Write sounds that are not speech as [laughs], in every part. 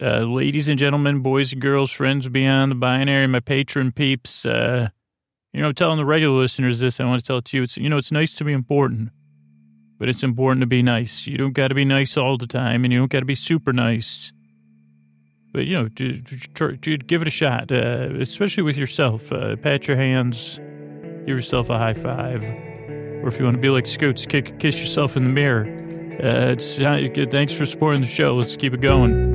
Uh, ladies and gentlemen, boys and girls, friends beyond the binary, my patron peeps, uh, you know, I'm telling the regular listeners this, I want to tell it to you. It's, you know, it's nice to be important, but it's important to be nice. You don't got to be nice all the time, and you don't got to be super nice. But, you know, give it a shot, uh, especially with yourself. Uh, pat your hands, give yourself a high five. Or if you want to be like Scoots, kick, kiss yourself in the mirror. Uh, uh, thanks for supporting the show. Let's keep it going.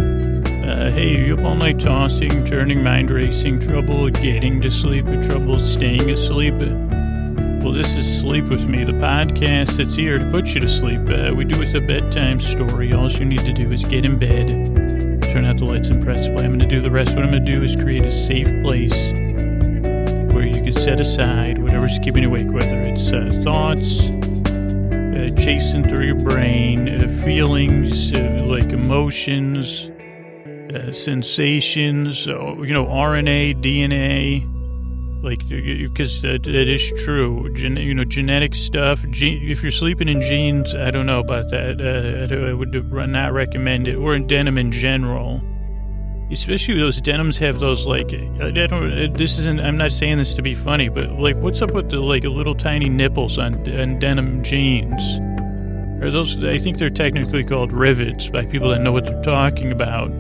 Uh, hey, you up all night tossing, turning, mind racing, trouble getting to sleep, trouble staying asleep? Well, this is Sleep With Me, the podcast that's here to put you to sleep. Uh, we do with a bedtime story. All you need to do is get in bed, turn out the lights, and press play. I'm going to do the rest. What I'm going to do is create a safe place where you can set aside whatever's keeping you awake, whether it's uh, thoughts, uh, chasing through your brain, uh, feelings, uh, like emotions uh, sensations, uh, you know, RNA, DNA, like because that, that is true. Gen, you know, genetic stuff. Ge- if you're sleeping in jeans, I don't know about that. Uh, I would not recommend it, or in denim in general. Especially those denims have those like I don't. Uh, this isn't. I'm not saying this to be funny, but like, what's up with the like little tiny nipples on, on denim jeans? Are those? I think they're technically called rivets by people that know what they're talking about.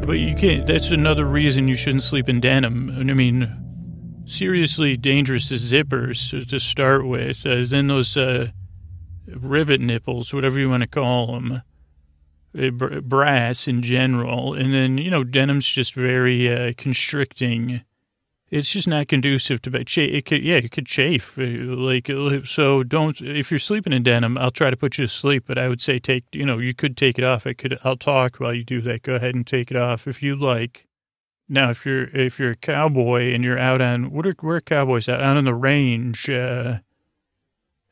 But you can't. That's another reason you shouldn't sleep in denim. I mean, seriously dangerous is zippers to start with. Uh, then those uh, rivet nipples, whatever you want to call them, uh, brass in general, and then you know denim's just very uh, constricting it's just not conducive to bed. It could, yeah, it could chafe. Uh, like, uh, so don't, if you're sleeping in denim, I'll try to put you to sleep, but I would say take, you know, you could take it off. I could, I'll talk while you do that. Go ahead and take it off if you like. Now, if you're, if you're a cowboy and you're out on, what are, where are cowboys out? Out on the range, uh,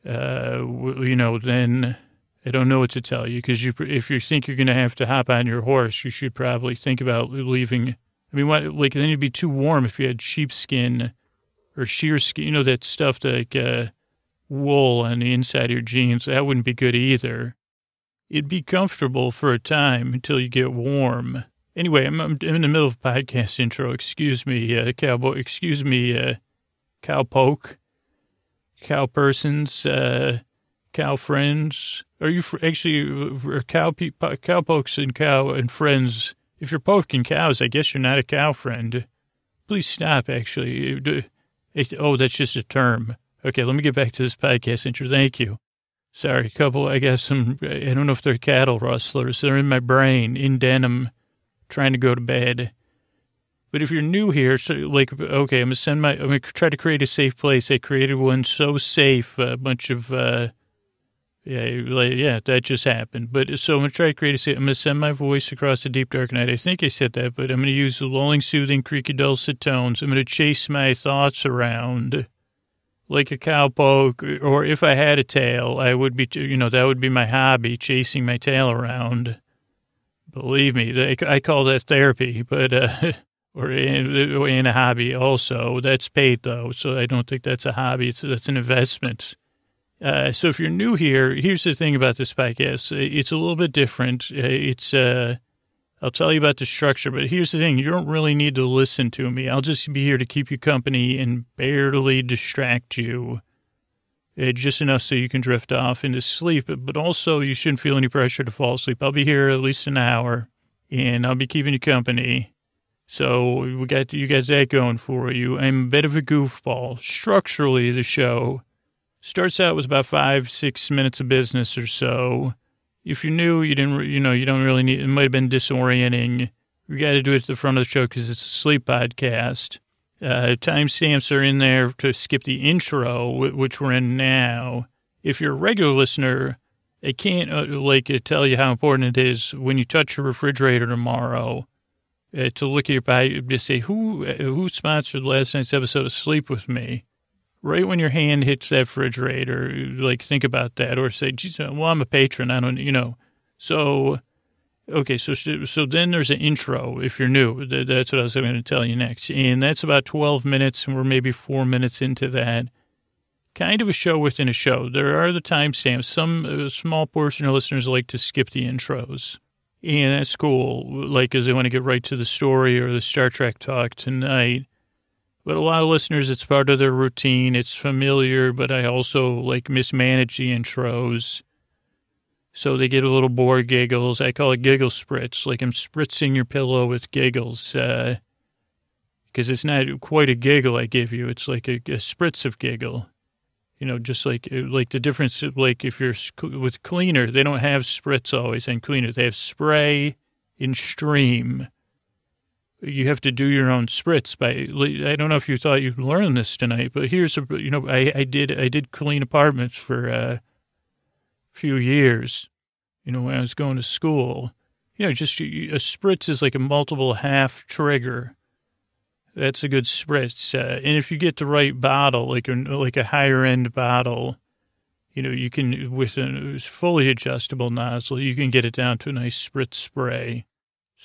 uh, you know, then I don't know what to tell you because you, if you think you're going to have to hop on your horse, you should probably think about leaving I mean, what, like then it'd be too warm if you had sheepskin or shearskin, you know, that stuff like uh, wool on the inside of your jeans. That wouldn't be good either. It'd be comfortable for a time until you get warm. Anyway, I'm, I'm in the middle of a podcast intro. Excuse me, uh, cowboy. Excuse me, uh, cowpoke, cow persons, uh, cow friends. Are you fr- actually are cow pe- cowpokes and cow and friends? If you're poking cows, I guess you're not a cow friend. Please stop, actually. Oh, that's just a term. Okay, let me get back to this podcast intro. Thank you. Sorry, couple, I guess some, I don't know if they're cattle rustlers. They're in my brain, in denim, trying to go to bed. But if you're new here, so like, okay, I'm gonna send my, I'm gonna try to create a safe place. I created one so safe, a bunch of, uh, yeah, like, yeah, that just happened. But so I'm to try to create a, I'm to send my voice across the deep dark night. I think I said that, but I'm to use the lulling, soothing, creaky, dulcet tones. I'm to chase my thoughts around like a cowpoke, or if I had a tail, I would be, you know, that would be my hobby, chasing my tail around. Believe me, I call that therapy, but, uh, [laughs] or in, in a hobby also. That's paid though, so I don't think that's a hobby. It's, that's an investment. Uh, so if you're new here, here's the thing about this podcast. It's a little bit different. Uh, it's, uh, I'll tell you about the structure, but here's the thing. You don't really need to listen to me. I'll just be here to keep you company and barely distract you. Uh, just enough so you can drift off into sleep, but also you shouldn't feel any pressure to fall asleep. I'll be here at least an hour and I'll be keeping you company. So we got, you got that going for you. I'm a bit of a goofball. Structurally, the show Starts out with about five, six minutes of business or so. If you're new, you didn't, you know, you don't really need, it might have been disorienting. You got to do it at the front of the show because it's a sleep podcast. Uh, timestamps are in there to skip the intro, which we're in now. If you're a regular listener, I can't uh, like uh, tell you how important it is when you touch your refrigerator tomorrow uh, to look at your body to say who uh, who sponsored last night's episode of Sleep with Me right when your hand hits that refrigerator, like think about that, or say, "Geez, well, I'm a patron. I don't, you know." So, okay, so so then there's an intro if you're new. That's what I was going to tell you next, and that's about 12 minutes, and we're maybe four minutes into that. Kind of a show within a show. There are the timestamps. Some uh, small portion of listeners like to skip the intros. And that's cool, like, because they want to get right to the story or the Star Trek talk tonight. But a lot of listeners, it's part of their routine. It's familiar, but I also like mismanage the intros. So they get a little bored giggles. I call it giggle spritz, like I'm spritzing your pillow with giggles. Because uh, it's not quite a giggle I give you. It's like a, a spritz of giggle. You know, just like like the difference, like if you're with cleaner, they don't have spritz always and cleaner. They have spray and stream. You have to do your own spritz by. I don't know if you thought you'd learn this tonight, but here's a. You know, I, I did I did clean apartments for a few years. You know, when I was going to school, you know, just a spritz is like a multiple half trigger that's a good spritz. Uh, and if you get the right bottle, like a, like a higher end bottle, you know, you can, with a fully adjustable nozzle, you can get it down to a nice spritz spray.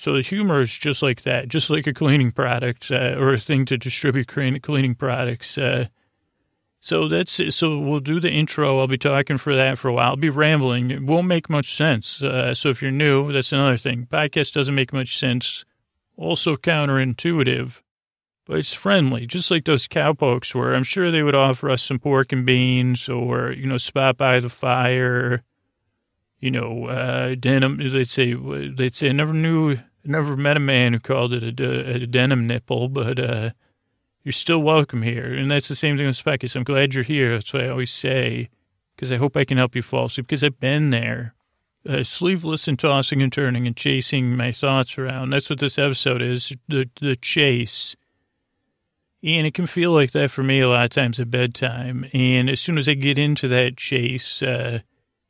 So the humor is just like that, just like a cleaning product uh, or a thing to distribute cleaning products. Uh, so that's so we'll do the intro. I'll be talking for that for a while. I'll be rambling. It won't make much sense. Uh, so if you're new, that's another thing. Podcast doesn't make much sense. Also counterintuitive but it's friendly, just like those cowpokes were. I'm sure they would offer us some pork and beans or, you know, spot by the fire, you know, uh, denim. They'd say, they'd say, I never knew, never met a man who called it a, a denim nipple, but, uh, you're still welcome here. And that's the same thing with Speckis. I'm glad you're here. That's what I always say, because I hope I can help you fall asleep, because I've been there. Uh, and tossing and turning and chasing my thoughts around. That's what this episode is, the, the chase and it can feel like that for me a lot of times at bedtime. And as soon as I get into that chase, uh,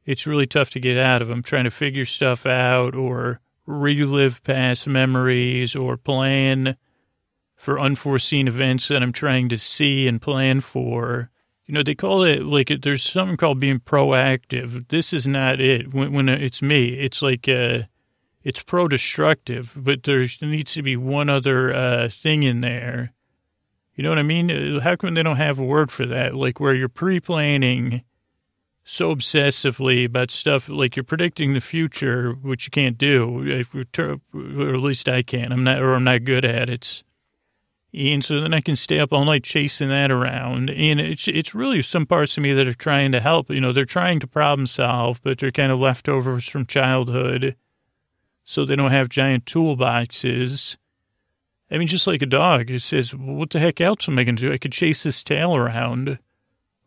it's really tough to get out of. I'm trying to figure stuff out or relive past memories or plan for unforeseen events that I'm trying to see and plan for. You know, they call it like there's something called being proactive. This is not it. When, when it's me, it's like uh, it's pro-destructive. But there needs to be one other uh, thing in there you know what I mean? How come they don't have a word for that? Like where you're pre-planning so obsessively about stuff, like you're predicting the future, which you can't do, or at least I can't. I'm not, or I'm not good at it. And so then I can stay up all night chasing that around. And it's it's really some parts of me that are trying to help. You know, they're trying to problem solve, but they're kind of leftovers from childhood. So they don't have giant toolboxes. I mean, just like a dog, it says, what the heck else am I going to do? I could chase this tail around.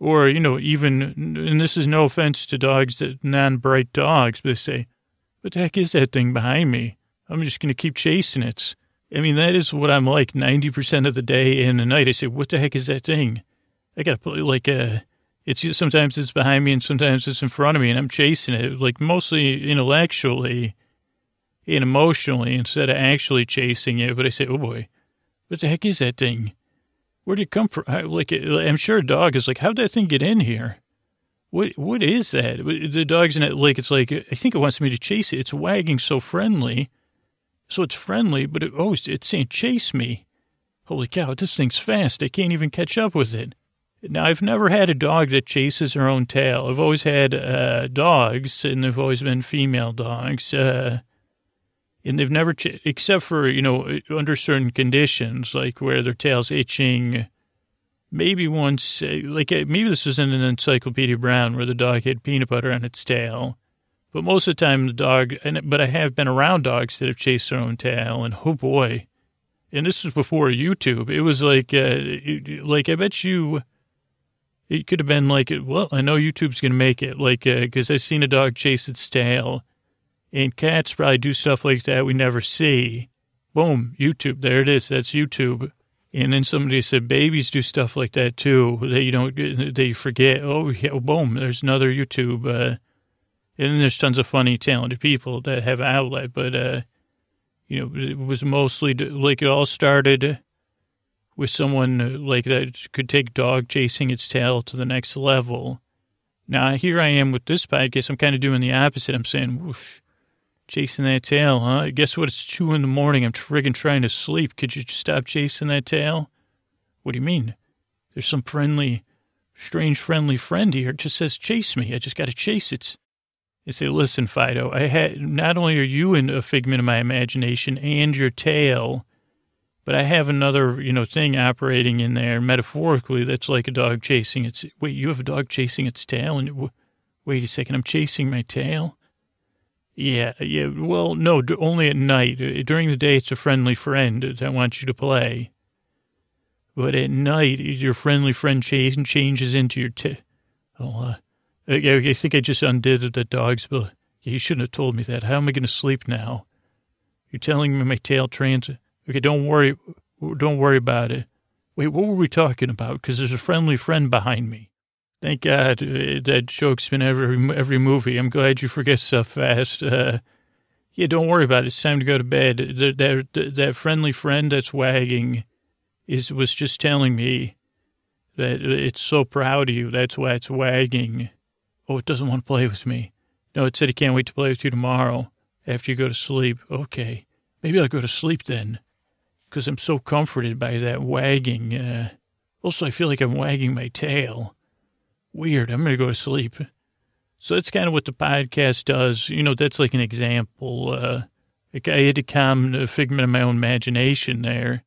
Or, you know, even, and this is no offense to dogs, that non-bright dogs, but they say, what the heck is that thing behind me? I'm just going to keep chasing it. I mean, that is what I'm like 90% of the day and the night. I say, what the heck is that thing? I got to put like a, uh, it's sometimes it's behind me and sometimes it's in front of me and I'm chasing it, like mostly intellectually and emotionally instead of actually chasing it. But I say, oh boy, what the heck is that thing? Where did it come from? Like, I'm sure a dog is like, how'd that thing get in here? What what is that? The dog's in it like it's like I think it wants me to chase it. It's wagging so friendly, so it's friendly, but it, oh, it's saying chase me. Holy cow! This thing's fast. I can't even catch up with it. Now I've never had a dog that chases her own tail. I've always had uh, dogs, and they've always been female dogs. Uh, and they've never, ch- except for, you know, under certain conditions, like where their tail's itching. Maybe once, like maybe this was in an Encyclopedia Brown where the dog had peanut butter on its tail. But most of the time, the dog, and but I have been around dogs that have chased their own tail, and oh boy. And this was before YouTube. It was like, uh, like I bet you, it could have been like, well, I know YouTube's going to make it, like, because uh, I've seen a dog chase its tail and cats probably do stuff like that we never see. Boom, YouTube. There it is. That's YouTube. And then somebody said babies do stuff like that too. They you don't, they forget. Oh, yeah, boom, there's another YouTube. Uh, and then there's tons of funny, talented people that have an outlet. But, uh, you know, it was mostly like it all started with someone like that could take dog chasing its tail to the next level. Now, here I am with this podcast. I'm kind of doing the opposite. I'm saying, whoosh, Chasing that tail, huh? Guess what? It's two in the morning. I'm friggin' trying to sleep. Could you stop chasing that tail? What do you mean? There's some friendly, strange friendly friend here. It just says chase me. I just got to chase it. They say, listen, Fido, I had, not only are you in a figment of my imagination and your tail, but I have another, you know, thing operating in there metaphorically that's like a dog chasing its, wait, you have a dog chasing its tail? And wait a second, I'm chasing my tail? Yeah, yeah, well, no, only at night. During the day, it's a friendly friend that wants you to play. But at night, your friendly friend changes into your tail. Oh, uh, I, I think I just undid the dog's bill. You shouldn't have told me that. How am I going to sleep now? You're telling me my tail trans. Okay, don't worry. Don't worry about it. Wait, what were we talking about? Because there's a friendly friend behind me. Thank God uh, that joke's been every every movie. I'm glad you forget stuff fast. Uh, yeah, don't worry about it. It's time to go to bed. That that, that friendly friend that's wagging is was just telling me that it's so proud of you. That's why it's wagging. Oh, it doesn't want to play with me. No, it said it can't wait to play with you tomorrow after you go to sleep. Okay. Maybe I'll go to sleep then because I'm so comforted by that wagging. Uh, also, I feel like I'm wagging my tail. Weird. I'm going to go to sleep. So that's kind of what the podcast does. You know, that's like an example. Uh, like I had to calm a figment of my own imagination there.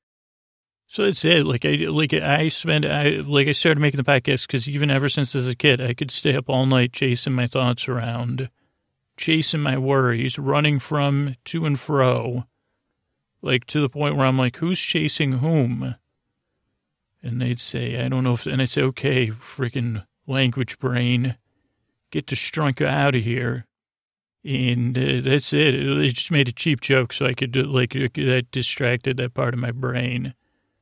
So that's it. Like I, like I spent, I, like I started making the podcast because even ever since as a kid, I could stay up all night chasing my thoughts around, chasing my worries, running from to and fro, like to the point where I'm like, who's chasing whom? And they'd say, I don't know if, and I'd say, okay, freaking language brain, get the strunk out of here. And uh, that's it. It just made a cheap joke so I could, like, that distracted that part of my brain.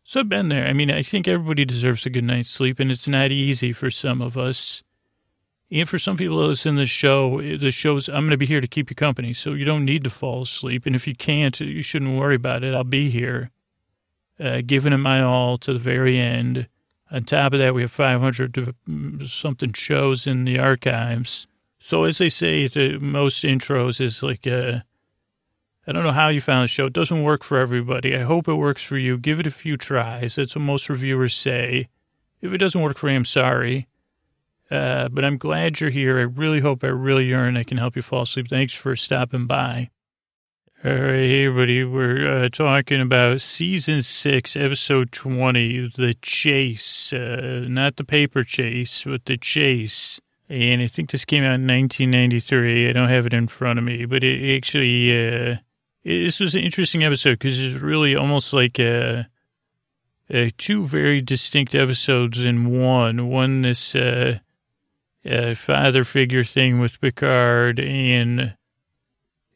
So I've been there. I mean, I think everybody deserves a good night's sleep, and it's not easy for some of us. And for some people that's in the show, the show's, I'm going to be here to keep you company, so you don't need to fall asleep. And if you can't, you shouldn't worry about it. I'll be here, uh, giving it my all to the very end. On top of that, we have 500 something shows in the archives. So as they say, the most intros is like, uh, I don't know how you found the show. It doesn't work for everybody. I hope it works for you. Give it a few tries. That's what most reviewers say. If it doesn't work for you, I'm sorry. Uh, but I'm glad you're here. I really hope I really yearn I can help you fall asleep. Thanks for stopping by. All right, hey everybody. We're uh, talking about season six, episode 20, The Chase. Uh, not the paper chase, but The Chase. And I think this came out in 1993. I don't have it in front of me, but it actually, uh, this was an interesting episode because it's really almost like a, a, two very distinct episodes in one. One, this uh, uh, father figure thing with Picard, and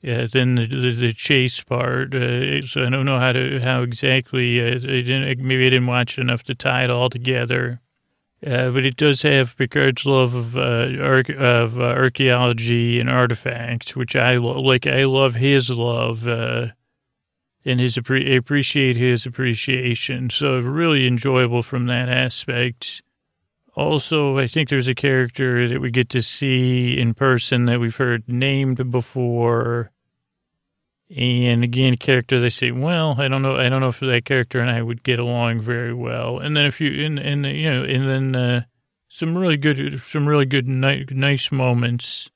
uh, then the, the, the, chase part. Uh, so I don't know how to how exactly. Uh, I didn't maybe I didn't watch enough to tie it all together. Uh, but it does have Picard's love of uh, arch- of uh, archaeology and artifacts, which I lo- like. I love his love uh, and his appre- appreciate his appreciation. So really enjoyable from that aspect. Also, I think there's a character that we get to see in person that we've heard named before and again, a character they say, well, I don't know, I don't know if that character and I would get along very well. And then if you, and, and you know, and then uh, some really good, some really good, ni- nice moments.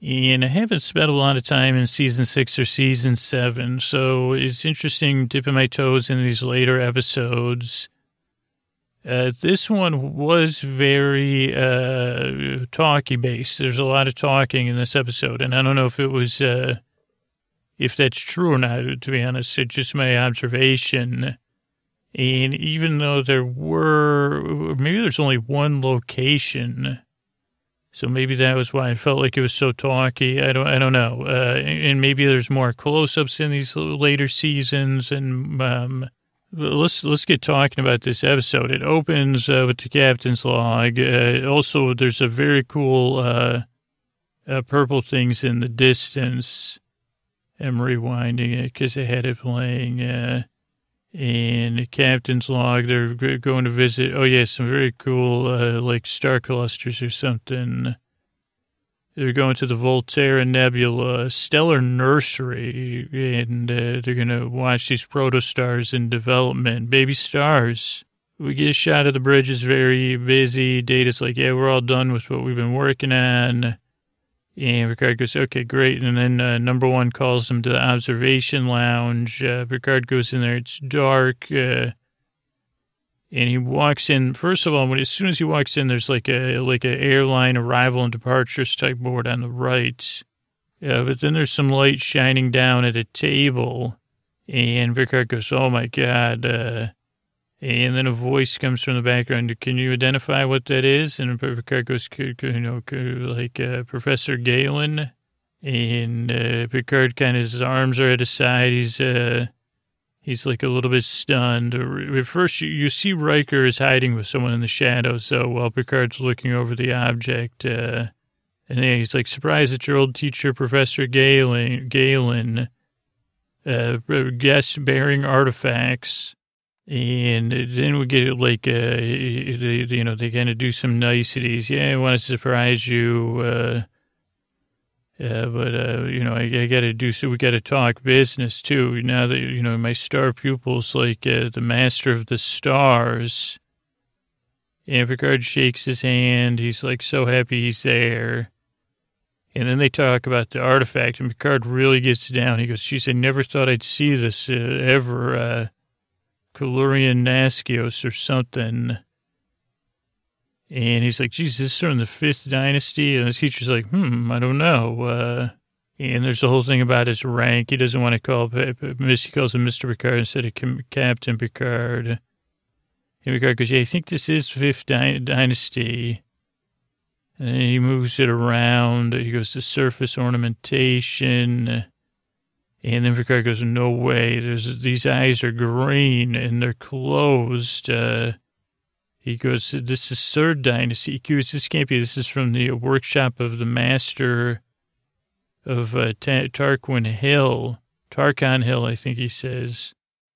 And I haven't spent a lot of time in season six or season seven, so it's interesting dipping my toes in these later episodes. Uh, this one was very uh, talky based. There's a lot of talking in this episode, and I don't know if it was. Uh, if that's true or not, to be honest. It's just my observation. And even though there were, maybe there's only one location, so maybe that was why I felt like it was so talky. I don't, I don't know. Uh, and maybe there's more close-ups in these later seasons. And um, let's let's get talking about this episode. It opens uh, with the captain's log. Uh, also, there's a very cool uh, uh, purple things in the distance I'm rewinding it because I had it playing. Uh, and the captain's log, they're going to visit. Oh, yeah, some very cool, uh, like star clusters or something. They're going to the Volterra Nebula Stellar Nursery, and uh, they're going to watch these protostars in development, baby stars. We get a shot of the bridge is very busy. Data's like, yeah, we're all done with what we've been working on And Picard goes, okay, great. And then uh, number one calls him to the observation lounge. Uh, Picard goes in there. It's dark. Uh, and he walks in. First of all, when as soon as he walks in, there's like a like a airline arrival and departures type board on the right. Uh, but then there's some light shining down at a table, and Picard goes, "Oh my god!" Uh, and then a voice comes from the background. Can you identify what that is? And Picard goes, "You know, like uh, Professor Galen." And uh, Picard kind of his arms are at his side. He's uh, He's like a little bit stunned. At first, you, see Riker is hiding with someone in the shadows. So while Picard's looking over the object, uh, and he's like, surprised that your old teacher, Professor Galen, Galen uh, guest bearing artifacts. And then we get like, uh, you know, they kind of do some niceties. Yeah, I want to surprise you. Uh, yeah, but, uh, you know, I, I got to do so. We got to talk business too. Now that, you know, my star pupil's like uh, the master of the stars. And Picard shakes his hand. He's like so happy he's there. And then they talk about the artifact, and Picard really gets down. He goes, Geez, I never thought I'd see this uh, ever. Uh, Kalurian Naskios or something. And he's like, Jesus, this is from the fifth dynasty. And the teacher's like, hmm, I don't know. Uh, and there's a whole thing about his rank. He doesn't want to call, he calls him Mr. Picard instead of Captain Picard. And Picard goes, yeah, I think this is fifth dy- dynasty. And then he moves it around. He goes to surface ornamentation. And then Picard goes, no way. There's these eyes are green and they're closed. Uh, he goes, this is third dynasty. He goes, this can't be. This is from the workshop of the master of uh, Tarquin Hill, Tarkon Hill, I think he says.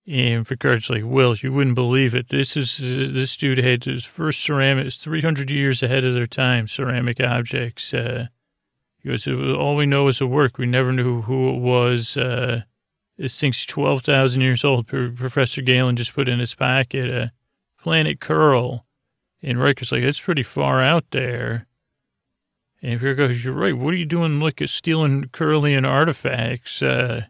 And Picard's like, Will, you wouldn't believe it. This is, this dude had his first ceramic, 300 years ahead of their time, ceramic objects. Uh, he goes, all we know is the work. We never knew who it was. Uh, this thing's 12,000 years old. Professor Galen just put in his pocket. Uh, Planet Kurl. And Riker's like, that's pretty far out there. And Riker goes, you're right. What are you doing at stealing Curlian artifacts? Uh,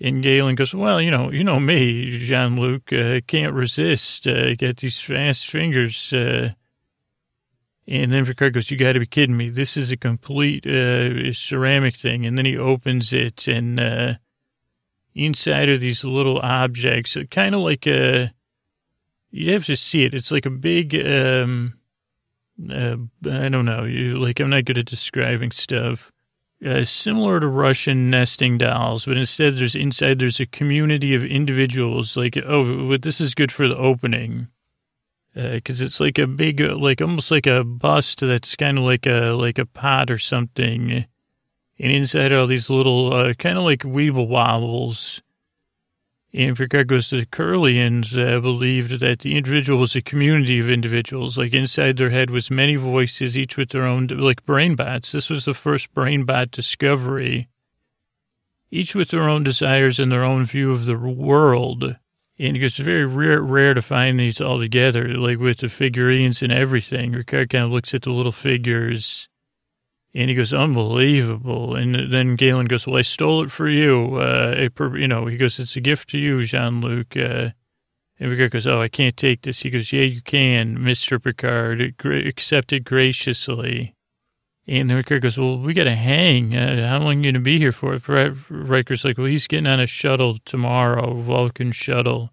and Galen goes, well, you know, you know me, Jean-Luc, uh, can't resist, uh, get these fast fingers. Uh, and then Picard goes, you got to be kidding me. This is a complete uh, ceramic thing. And then he opens it, and uh, inside are these little objects, kind of like a you have to see it. It's like a big, um, uh, I don't know. You like, I'm not good at describing stuff. Uh, similar to Russian nesting dolls, but instead there's inside there's a community of individuals. Like, oh, but this is good for the opening because uh, it's like a big, like almost like a bust that's kind of like a like a pot or something, and inside are all these little uh, kind of like weeble wobbles and to the Curlians uh, believed that the individual was a community of individuals. Like inside their head was many voices, each with their own, like brain bots. This was the first brain bot discovery. Each with their own desires and their own view of the world. And it's very rare, rare to find these all together, like with the figurines and everything. Picard kind of looks at the little figures and he goes, unbelievable. And then Galen goes, well, I stole it for you. Uh, you know, he goes, it's a gift to you, Jean-Luc. Uh, and Picard goes, oh, I can't take this. He goes, yeah, you can, Mr. Picard. Accept it graciously. And then Riker goes, well, we got to hang. Uh, how long are you going to be here for? Riker's like, well, he's getting on a shuttle tomorrow, Vulcan shuttle,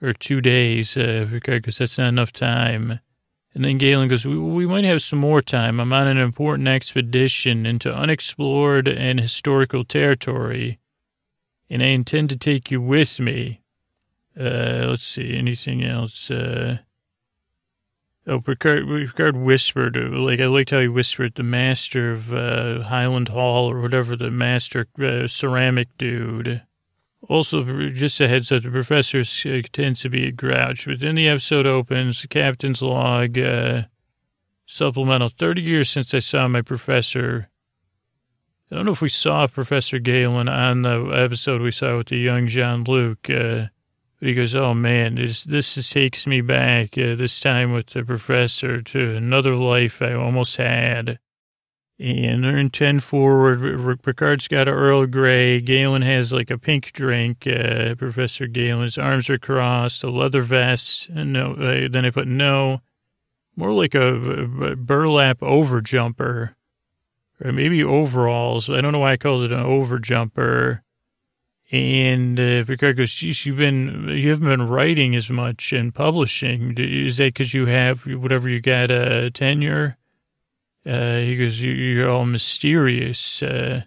or two days. Uh, Riker goes, that's not enough time. And then Galen goes, we, we might have some more time. I'm on an important expedition into unexplored and historical territory, and I intend to take you with me. Uh, let's see, anything else? Uh, oh, Picard, Picard whispered, like, I liked how he whispered, the master of uh, Highland Hall or whatever, the master uh, ceramic dude. Also, just a heads up, the professor uh, tends to be a grouch. But then the episode opens, captain's log, uh, supplemental. 30 years since I saw my professor. I don't know if we saw Professor Galen on the episode we saw with the young Jean-Luc. Uh, but he goes, oh, man, this, this takes me back, uh, this time with the professor, to another life I almost had. And in 10 forward. Picard's got a Earl Grey. Galen has like a pink drink. Uh, Professor Galen's arms are crossed, a leather vest. And no, uh, then I put no, more like a, a burlap overjumper or maybe overalls. I don't know why I called it an overjumper. And uh, Picard goes, geez, you've been, you haven't been writing as much and publishing. Is that because you have whatever you got a uh, tenure? Uh, he goes, you're all mysterious. Uh,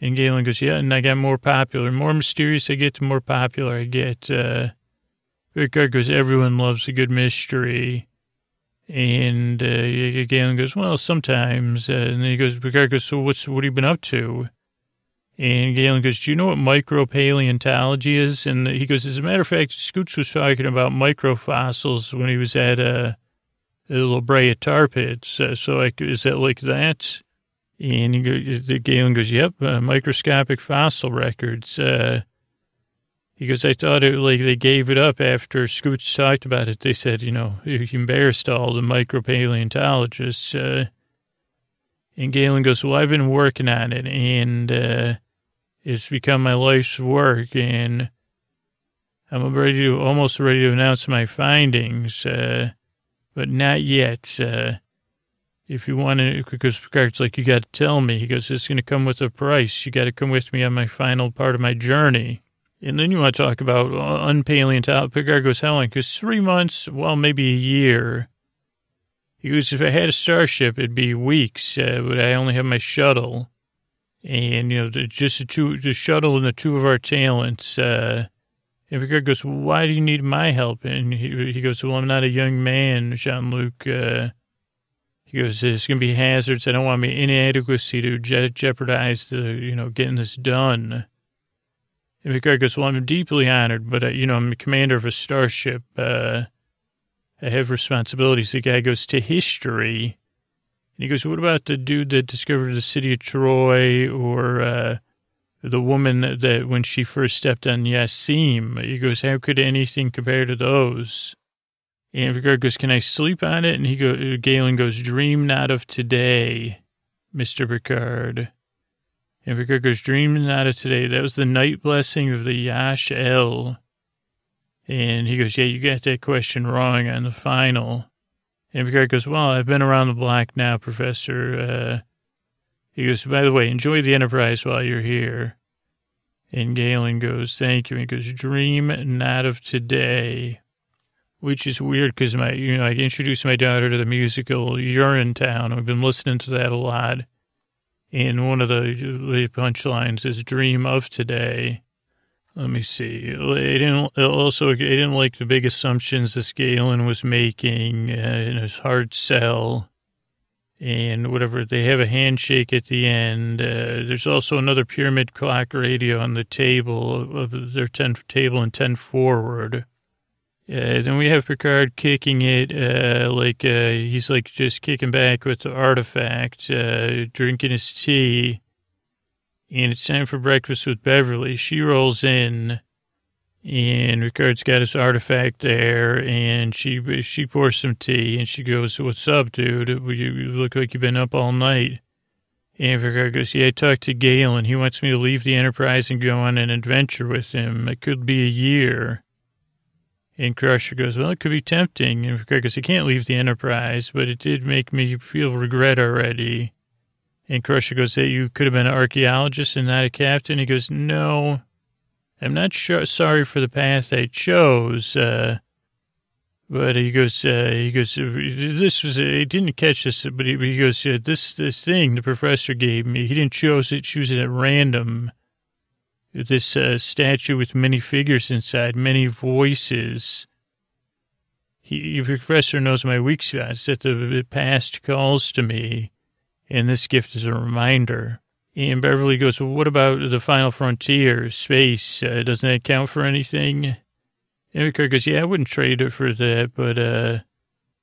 and Galen goes, yeah, and I got more popular. More mysterious I get, the more popular I get. Uh, Picard goes, everyone loves a good mystery. And uh, Galen goes, well, sometimes. Uh, and he goes, Picard goes, so what's, what have you been up to? And Galen goes, do you know what micropaleontology is? And he goes, as a matter of fact, Scoots was talking about microfossils when he was at uh, La Brea tar pits. Uh, so like, is that like that? And he goes, Galen goes, yep, uh, microscopic fossil records. Uh, he goes, I thought it like they gave it up after Scoots talked about it. They said, you know, he embarrassed all the micropaleontologists. Uh, and Galen goes, well, I've been working on it and, uh, it's become my life's work and I'm ready to, almost ready to announce my findings, uh, but not yet. Uh, if you want to, because Picard's like, you got to tell me. He goes, it's going to come with a price. You got to come with me on my final part of my journey. And then you want to talk about uh, unpaleontology. Picard goes, how long? Because three months, well, maybe a year. He goes, if I had a starship, it'd be weeks, uh, but I only have my shuttle. And, you know, just the two, the shuttle and the two of our talents. Uh, Picard goes, why do you need my help? And he, he goes, well, I'm not a young man, Jean-Luc. Uh, he goes, there's going to be hazards. I don't want my inadequacy to je- jeopardize the, you know, getting this done. And Picard goes, well, I'm deeply honored, but, uh, you know, I'm the commander of a starship. Uh, I have responsibilities. The guy goes to history. And he goes, what about the dude that discovered the city of Troy or uh, the woman that when she first stepped on Yassim? He goes, how could anything compare to those? And Picard goes, can I sleep on it? And he go, Galen goes, dream not of today, Mr. Picard. And Picard goes, dream not of today. That was the night blessing of the Yash El. And he goes, yeah, you got that question wrong on the final. And Picard goes, well, I've been around the block now, Professor. Uh, he goes, by the way, enjoy the Enterprise while you're here. And Galen goes, thank you. And he goes, dream not of today. Which is weird because my, you know, I introduced my daughter to the musical Urinetown. I've been listening to that a lot. And one of the punchlines is "Dream of Today." Let me see. It didn't also. I didn't like the big assumptions this Galen was making uh, in his hard sell, and whatever. They have a handshake at the end. Uh, there's also another pyramid clock radio on the table of their ten table and ten forward. Uh, then we have Picard kicking it, uh, like, uh, he's like just kicking back with the artifact, uh, drinking his tea. And it's time for breakfast with Beverly. She rolls in and Picard's got his artifact there and she, she pours some tea and she goes, what's up, dude? You look like you've been up all night. And Picard goes, yeah, I talked to Galen. He wants me to leave the Enterprise and go on an adventure with him. It could be a year. And Crusher goes, well, it could be tempting. And Craig goes, he can't leave the Enterprise, but it did make me feel regret already. And Crusher goes, hey, you could have been an archaeologist and not a captain. He goes, no, I'm not sorry for the path I chose. Uh, but he goes, uh, he goes, this was, he didn't catch this, but he, he goes, uh, this, this thing the professor gave me, he didn't choose it, choose it at random this uh, statue with many figures inside, many voices. He, the professor knows my weak spots, that the past calls to me, and this gift is a reminder. And Beverly goes, well, what about the final frontier, space? Uh, doesn't that count for anything? And Kirk goes, yeah, I wouldn't trade it for that, but uh,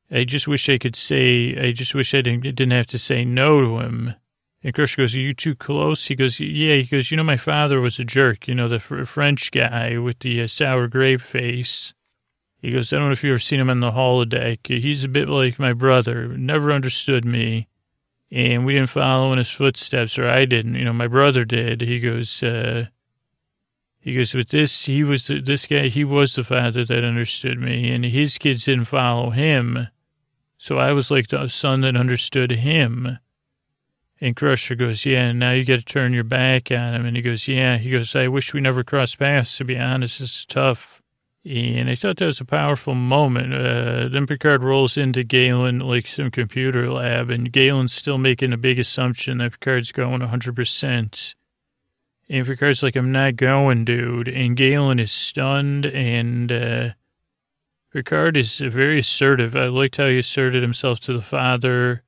I just wish I could say, I just wish I didn't, didn't have to say no to him. And Chris goes, are you too close? He goes, yeah. He goes, you know, my father was a jerk, you know, the French guy with the uh, sour grape face. He goes, I don't know if you've ever seen him on the holodeck. He's a bit like my brother, never understood me. And we didn't follow in his footsteps, or I didn't. You know, my brother did. He goes, uh, he goes, with this, he was, the, this guy, he was the father that understood me, and his kids didn't follow him. So I was like the son that understood him. And Crusher goes, yeah, and now you got to turn your back on him. And he goes, yeah. He goes, I wish we never crossed paths, to be honest. Is tough. And I thought that was a powerful moment. Uh, then Picard rolls into Galen, like some computer lab, and Galen's still making a big assumption that Picard's going 100%. And Picard's like, I'm not going, dude. And Galen is stunned, and uh, Picard is very assertive. I liked how he asserted himself to the father,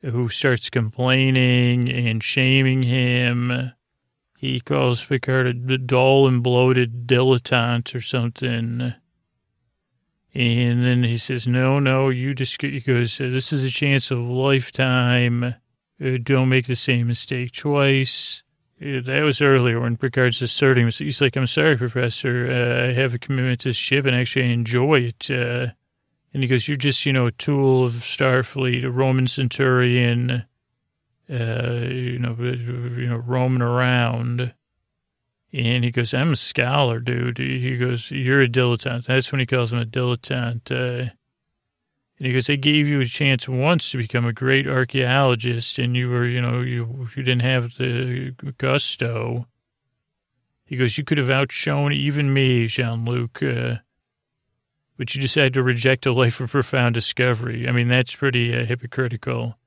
who starts complaining and shaming him. He calls Picard a dull and bloated dilettante or something. And then he says, no, no, you just, he goes, this is a chance of a lifetime. Uh, don't make the same mistake twice. Uh, that was earlier when Picard's asserting, he's like, I'm sorry, Professor, uh, I have a commitment to the ship and actually I enjoy it. Uh, and he goes, you're just, you know, a tool of Starfleet, a Roman centurion, uh, you know, you know, roaming around. And he goes, I'm a scholar, dude. He goes, you're a dilettante. That's when he calls him a dilettante. Uh, and he goes, they gave you a chance once to become a great archaeologist, and you were, you know, you, you didn't have the gusto. He goes, you could have outshone even me, Jean-Luc, uh, but you decided to reject a life of profound discovery. I mean, that's pretty uh, hypocritical.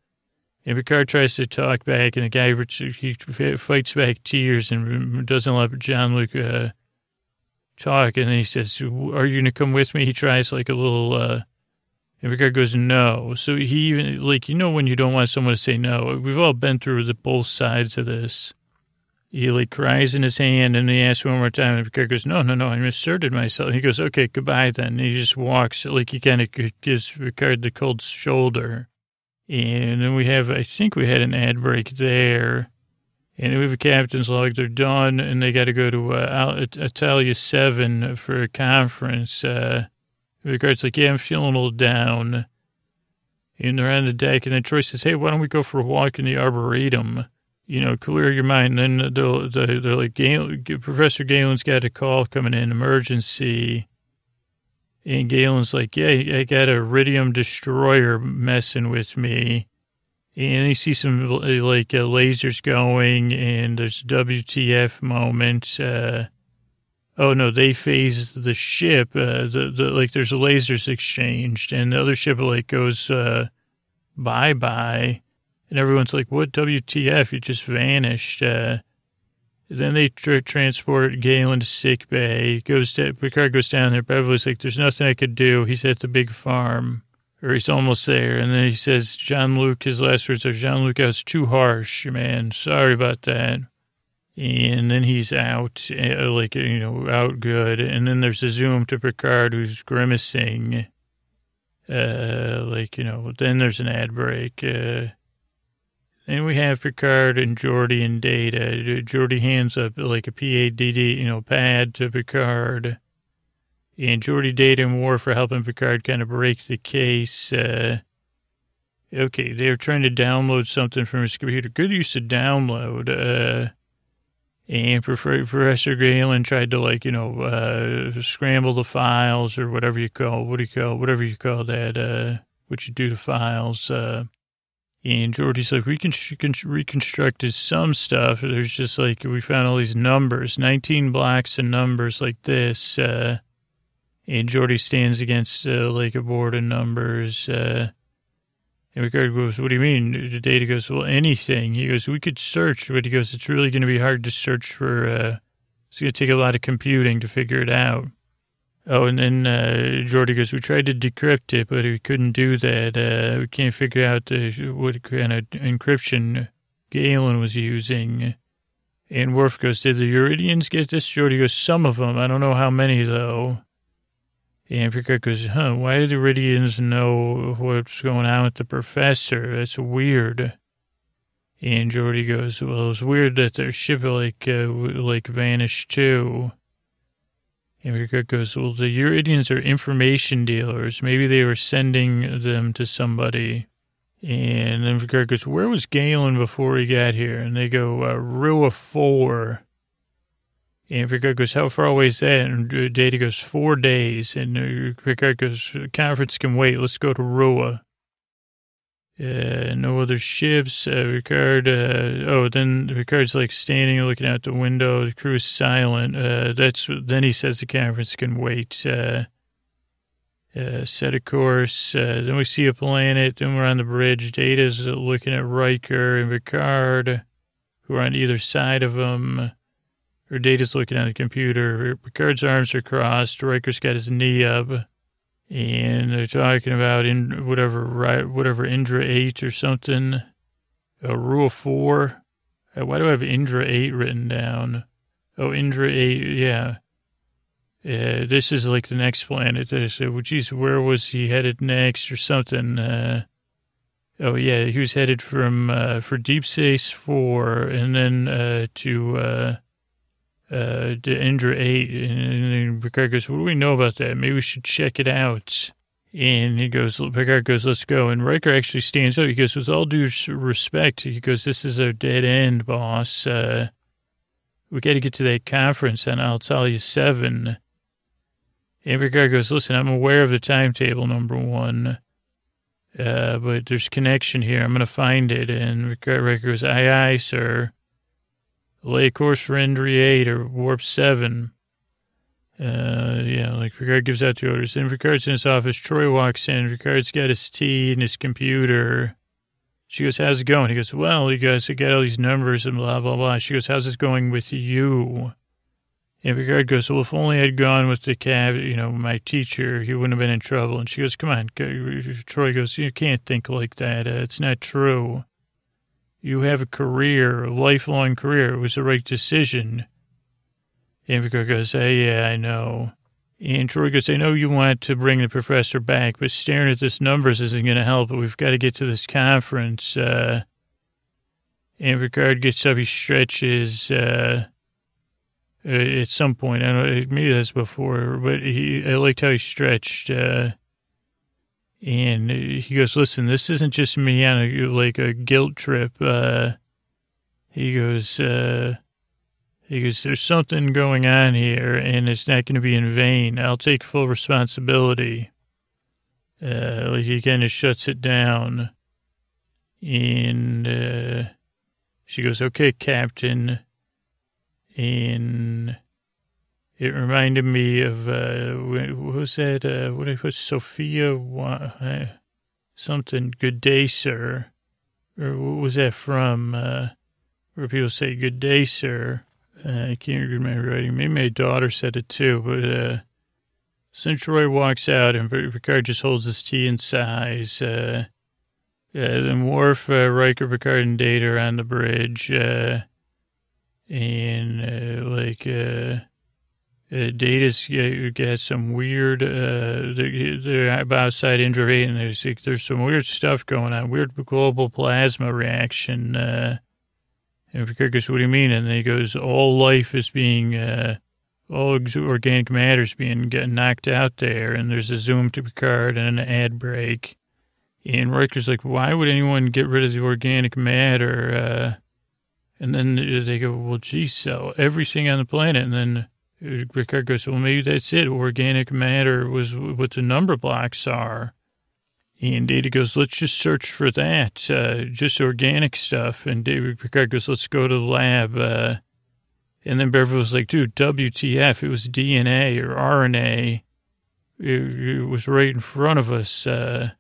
And Picard tries to talk back, and the guy he fights back tears and doesn't let Jean-Luc uh, talk. And then he says, "Are you going to come with me?" He tries like a little, uh, and Picard goes, "No." So he even like you know when you don't want someone to say no. We've all been through the both sides of this. He like cries in his hand, and he asks one more time, and Picard goes, "No, no, no, I asserted myself." He goes, "Okay, goodbye then." And he just walks like he kind of gives Picard the cold shoulder. And then we have, I think we had an ad break there. And we have a captain's log. They're done, and they got to go to uh, Italia 7 for a conference. Uh, the guard's like, yeah, I'm feeling a little down. And they're on the deck, and then Troi says, hey, why don't we go for a walk in the Arboretum? You know, clear your mind. And then they're, they're like, Galen, Professor Galen's got a call coming in, emergency. And Galen's like, yeah, I got a Yridian destroyer messing with me. And you see some like uh, lasers going, and there's a WTF moment. Uh, oh no, they phase the ship. Uh, the, the like there's lasers exchanged, and the other ship like goes uh, bye bye, and everyone's like, "What WTF? You just vanished." Uh, then they tra- transport Galen to sick bay. Goes to, Picard goes down there. Beverly's like, "There's nothing I could do." He's at the big farm, or he's almost there. And then he says, "Jean-Luc." His last words are, "Jean-Luc, I was too harsh, man. Sorry about that." And then he's out, uh, like you know, out good. And then there's a zoom to Picard, who's grimacing. Uh, like you know. Then there's an ad break. Uh, and we have Picard and Geordi and Data. Geordi hands up like a PADD, you know, pad to Picard. And Geordi, Data, and for helping Picard kind of break the case. Uh, okay, they're trying to download something from his computer. Good use of download. Uh, and Professor Galen tried to like, you know, uh, scramble the files or whatever you call, what do you call, whatever you call that, uh, what you do to files. Uh, and Geordi's like, we can, can reconstructed some stuff. There's just like, we found all these numbers, 19 blocks and numbers like this. Uh, and Geordi stands against uh, like a board of numbers. Uh, and Picard goes, what do you mean? The data goes, well, anything. He goes, we could search, but he goes, it's really going to be hard to search for, uh, it's going to take a lot of computing to figure it out. Oh, and then uh, Geordi goes, we tried to decrypt it, but we couldn't do that. Uh, we can't figure out uh, what kind of encryption Galen was using. And Worf goes, did the Yridians get this? Geordi goes, some of them. I don't know how many, though. And Picard goes, huh, why did the Yridians know what's going on with the professor? That's weird. And Geordi goes, well, it's weird that their ship, like, uh, like vanished, too. And Picard goes, well, the Yridians are information dealers. Maybe they were sending them to somebody. And then Picard goes, where was Galen before he got here? And they go, uh, Ruah 4. And Picard goes, how far away is that? And Data goes, four days. And uh, goes, conference can wait. Let's go to Ruah. Uh, no other ships. Uh, Picard, uh, oh, then Picard's like standing looking out the window. The crew is silent. Uh, that's, then he says the conference can wait. Uh, uh, set a course. Uh, then we see a planet. Then we're on the bridge. Data's looking at Riker and Picard, who are on either side of him. Or Data's looking at the computer. Picard's arms are crossed. Riker's got his knee up and they're talking about in whatever right whatever Indri eight or something, a rule four. Uh, why do I have Indri eight written down? Oh, Indri eight, yeah. Uh, this is like the next planet. I said, well, geez, where was he headed next or something? Uh, oh yeah, he was headed from uh, for Deep Space Four, and then uh, to uh, to Indri 8. And Picard goes, what do we know about that? Maybe we should check it out. And he goes, Picard goes, let's go. And Riker actually stands up. He goes, with all due respect, he goes, this is a dead end, boss. Uh, we got to get to that conference and I'll tell you 7. And Picard goes, listen, I'm aware of the timetable, number one. Uh, but there's connection here. I'm going to find it. And Riker goes, aye, aye, sir lay course for Indri 8 or Warp 7. Uh, yeah, like Picard gives out the orders. Then Picard's in his office. Troi walks in. Picard's got his tea and his computer. She goes, how's it going? He goes, well, you guys got all these numbers and blah, blah, blah. She goes, how's this going with you? And Picard goes, well, if only I'd gone with the cab, you know, my teacher, he wouldn't have been in trouble. And she goes, come on. Troi goes, you can't think like that. Uh, it's not true. You have a career, a lifelong career. It was the right decision. And Picard goes, hey, yeah, I know. And Troi goes, I know you want to bring the professor back, but staring at this numbers isn't going to help. But we've got to get to this conference. Uh, and Picard gets up, he stretches. Uh, at some point, I don't know, maybe that's before, but he, I liked how he stretched. Uh, and he goes, listen, this isn't just me on a, like a guilt trip. Uh, he goes, uh, he goes, there's something going on here and it's not going to be in vain. I'll take full responsibility. Uh, like he kind of shuts it down. And, uh, she goes, okay, Captain. And it reminded me of, uh, what was that? Uh, what I put? Sophia, uh, something, good day, sir. Or what was that from? Uh, where people say, good day, sir. Uh, I can't remember writing. Maybe my daughter said it too, but, uh, since Roy walks out and Picard just holds his tea and sighs, uh, uh, then Worf, uh, Riker, Picard, and Data are on the bridge, uh, and, uh, like, uh, uh, Data's got some weird, uh, they're, they're outside 8 and there's, there's some weird stuff going on, weird global plasma reaction. Uh, and goes, what do you mean? And then he goes, all life is being, uh, all organic matter is being getting knocked out there. And there's a zoom to Picard and an ad break. And Riker's like, why would anyone get rid of the organic matter? Uh, and then they go, well, geez, so everything on the planet. And then Picard goes, well, maybe that's it. Organic matter was what the number blocks are. And Data goes, let's just search for that, uh, just organic stuff. And David Picard goes, let's go to the lab. Uh, and then Beverly was like, dude, WTF, it was DNA or RNA. It, it was right in front of us. Uh,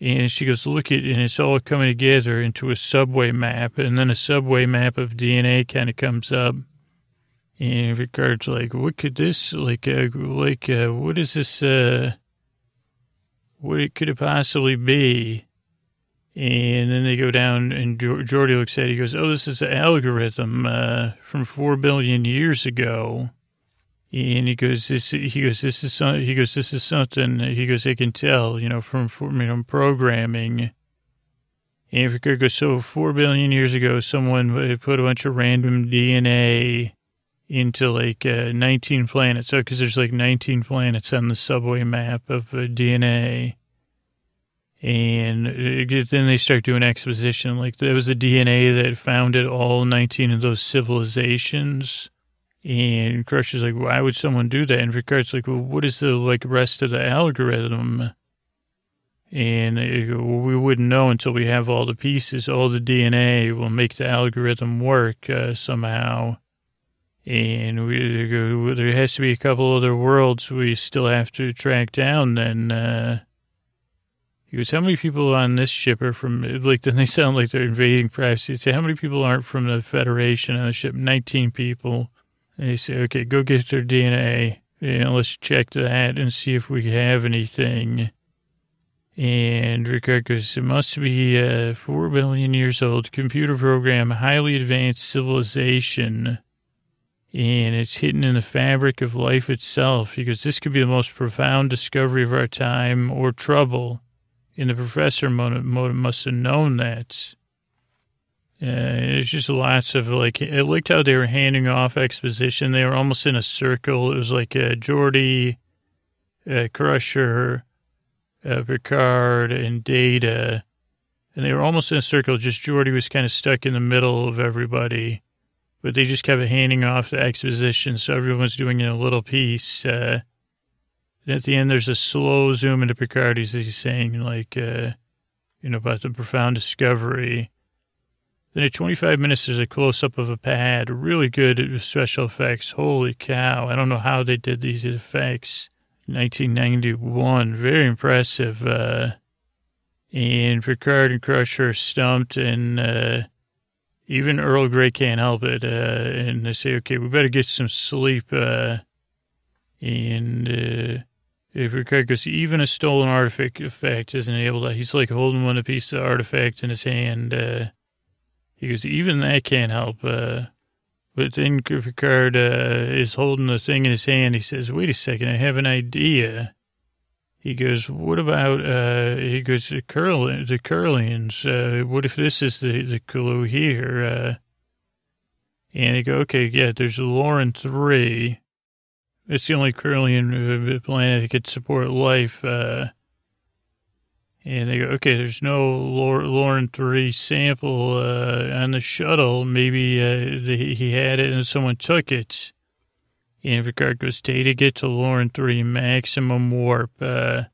and she goes, look at, and it's all coming together into a subway map. And then a subway map of DNA kind of comes up. And Picard's like, what could this, like, uh, like, uh, what is this, uh, what could it possibly be? And then they go down, and Geordi looks at it. He goes, "Oh, this is an algorithm uh, from four billion years ago." And he goes, "This." He goes, "This is some, He goes, "This is something." He goes, "I can tell, you know, from, from you know programming." And Picard goes, "So four billion years ago, someone put a bunch of random DNA." Into like uh, 19 planets. So, because there's like 19 planets on the subway map of uh, DNA. And uh, then they start doing exposition. Like there was a DNA that founded all 19 of those civilizations. And Crusher's like, why would someone do that? And Picard's like, well, what is the like rest of the algorithm? And we wouldn't know until we have all the pieces. All the DNA will make the algorithm work uh, somehow. And we, there has to be a couple other worlds we still have to track down. Then uh, he goes, "How many people on this ship are from?" Like, [laughs] then they sound like they're invading privacy. Say, "How many people aren't from the Federation on the ship?" Nineteen people. And they say, "Okay, go get their DNA. And let's check that and see if we have anything." And Picard goes, it must be uh, 4 billion years old, computer program, highly advanced civilization. And it's hidden in the fabric of life itself. Because this could be the most profound discovery of our time or trouble. And the professor must have known that. Uh, it's just lots of like, I liked how they were handing off exposition. They were almost in a circle. It was like uh, Geordi, uh, Crusher, uh, Picard and Data, and they were almost in a circle. Just Geordi was kind of stuck in the middle of everybody, but they just kept handing off the exposition, so everyone's doing a little piece. Uh, and at the end, there's a slow zoom into Picard he's saying, like, uh, you know, about the profound discovery. Then at 25 minutes, there's a close up of a pad. Really good special effects. Holy cow. I don't know how they did these effects. 1991. Very impressive. Uh, and Picard and Crusher stumped, and uh, even Earl Grey can't help it. Uh, and they say, okay, we better get some sleep. Uh, and uh, if goes, even a stolen artifact effect isn't able to, he's like holding one piece of artifact in his hand. Uh, he goes, even that can't help. Uh, but then Picard uh, is holding the thing in his hand. He says, wait a second, I have an idea. He goes, what about, uh, he goes, the, Kurl- the Curlians, uh, what if this is the, the clue here? Uh, and they go, okay, yeah, there's Loren 3. It's the only Curlian planet that could support life. Uh, and they go, okay, there's no Loren 3 sample uh, on the shuttle. Maybe uh, the, he had it and someone took it. And Picard goes, data get to Loren 3 maximum warp. Uh,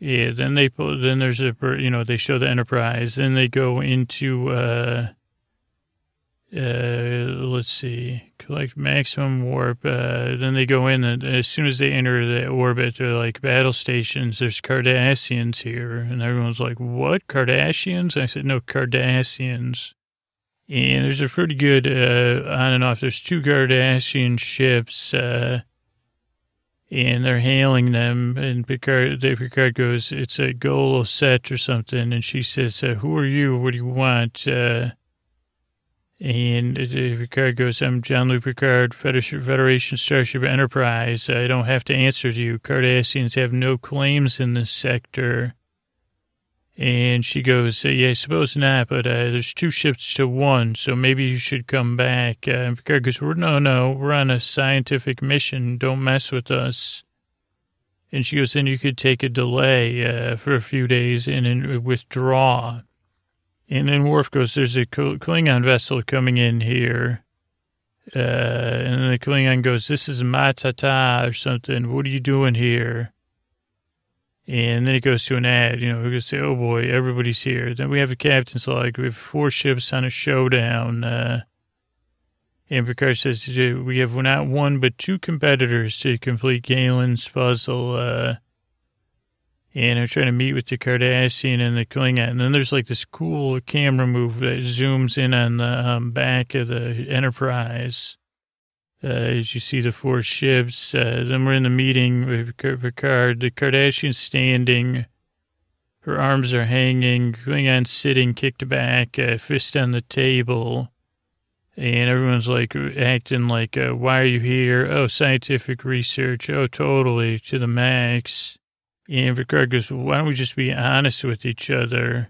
yeah, then they put, then there's a, you know, they show the Enterprise. Then they go into, uh, uh, let's see, collect maximum warp. Uh, then they go in, and as soon as they enter the orbit, they're like battle stations. There's Cardassians here, and everyone's like, "What Cardassians?" I said, "No, Cardassians." And there's a pretty good uh, on and off. There's two Cardassian ships, uh, and they're hailing them. And Picard, Picard goes, "It's a goal set or something," and she says, uh, "Who are you? What do you want?" Uh, and Picard goes, I'm Jean-Luc Picard, Federation Starship Enterprise. I don't have to answer to you. Cardassians have no claims in this sector. And she goes, yeah, I suppose not, but uh, there's two ships to one, so maybe you should come back. Uh, Picard goes, no, no, we're on a scientific mission. Don't mess with us. And she goes, then you could take a delay uh, for a few days and, and withdraw. And then Worf goes, there's a Klingon vessel coming in here. Uh, and then the Klingon goes, this is Matata or something. What are you doing here? And then it goes to an ad, you know, we go say, oh boy, everybody's here. Then we have a captain's log. We have four ships on a showdown. Uh, and Picard says, we have not one but two competitors to complete Galen's puzzle. Uh, and I'm trying to meet with the Cardassian and the Klingon. And then there's like this cool camera move that zooms in on the um, back of the Enterprise. Uh, as you see the four ships, uh, then we're in the meeting with Picard. The Cardassian standing, her arms are hanging, Klingon sitting, kicked back, uh, fist on the table, and everyone's like acting like, uh, "Why are you here?" Oh, scientific research. Oh, totally to the max. And Picard goes, why don't we just be honest with each other?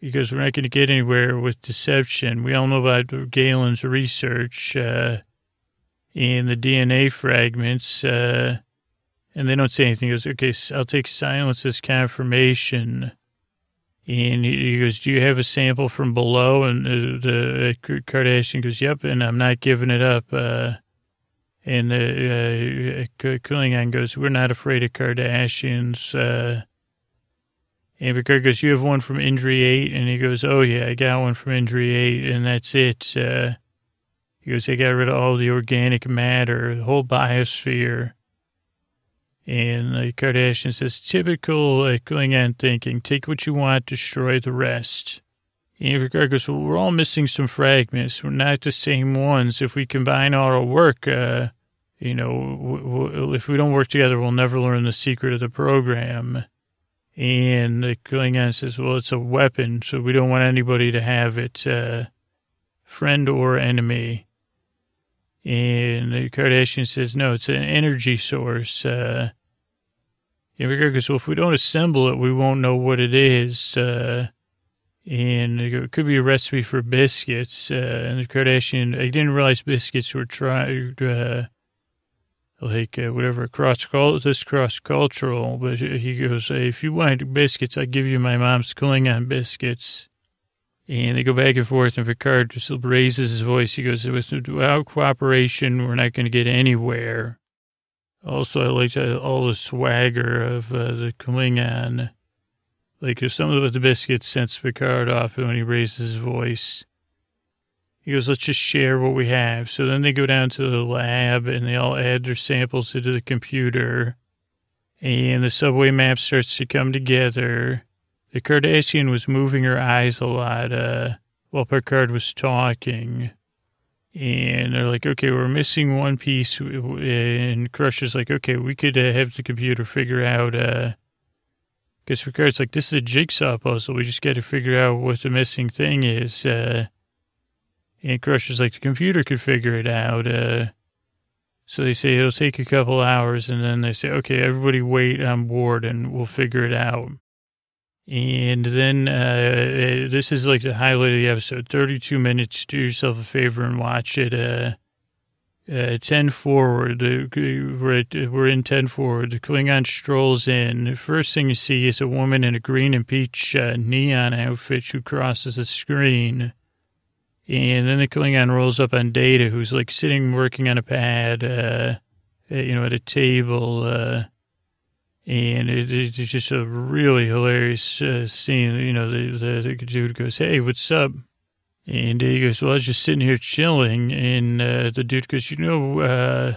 Because we're not going to get anywhere with deception. We all know about Galen's research uh, and the DNA fragments. Uh, And they don't say anything. He goes, okay, I'll take silence as confirmation. And he goes, do you have a sample from below? And the, the Kardashian goes, yep. And I'm not giving it up. Uh, and the uh, goes, we're not afraid of Kardashians. Uh, and Picard goes, you have one from Indri 8? And he goes, oh, yeah, I got one from Indri 8, and that's it. Uh, he goes, they got rid of all the organic matter, the whole biosphere. And the Kardashian says, typical uh, Klingon thinking, take what you want, destroy the rest. And Picard goes, well, we're all missing some fragments. We're not the same ones. If we combine all our work, uh, you know, if we don't work together, we'll never learn the secret of the program. And the Klingon says, well, it's a weapon, so we don't want anybody to have it, uh, friend or enemy. And the Kardashian says, no, it's an energy source. Uh, and goes, well, if we don't assemble it, we won't know what it is. Uh, and it could be a recipe for biscuits. Uh, and the Kardashian, I didn't realize biscuits were trying, uh, like uh, whatever cross this cross cultural. But he goes, hey, if you want biscuits, I'll give you my mom's Klingon biscuits. And they go back and forth, and Picard just raises his voice. He goes, without cooperation, we're not going to get anywhere. Also, I like all the swagger of uh, the Klingon. Like some of the biscuits sends Picard off when he raises his voice. He goes, let's just share what we have. So then they go down to the lab and they all add their samples into the computer. And the subway map starts to come together. The Kardashian was moving her eyes a lot uh, while Picard was talking. And they're like, okay, we're missing one piece. And Crusher's like, okay, we could uh, have the computer figure out. Because uh, Picard's like, this is a jigsaw puzzle. We just got to figure out what the missing thing is. Uh, and Crusher's like, the computer could figure it out. Uh, so they say it'll take a couple hours, and then they say, okay, everybody wait on board, and we'll figure it out. And then uh, this is like the highlight of the episode 32 minutes. Do yourself a favor and watch it. Uh, uh, 10 forward, we're, at, we're in 10 forward. The Klingon strolls in. The first thing you see is a woman in a green and peach uh, neon outfit who crosses the screen. And then the Klingon rolls up on Data, who's like sitting working on a pad, uh, you know, at a table. And it, it's just a really hilarious uh, scene. You know, the, the, the, dude goes, Hey, what's up? And he goes, Well, I was just sitting here chilling. And uh, the dude goes, You know, uh,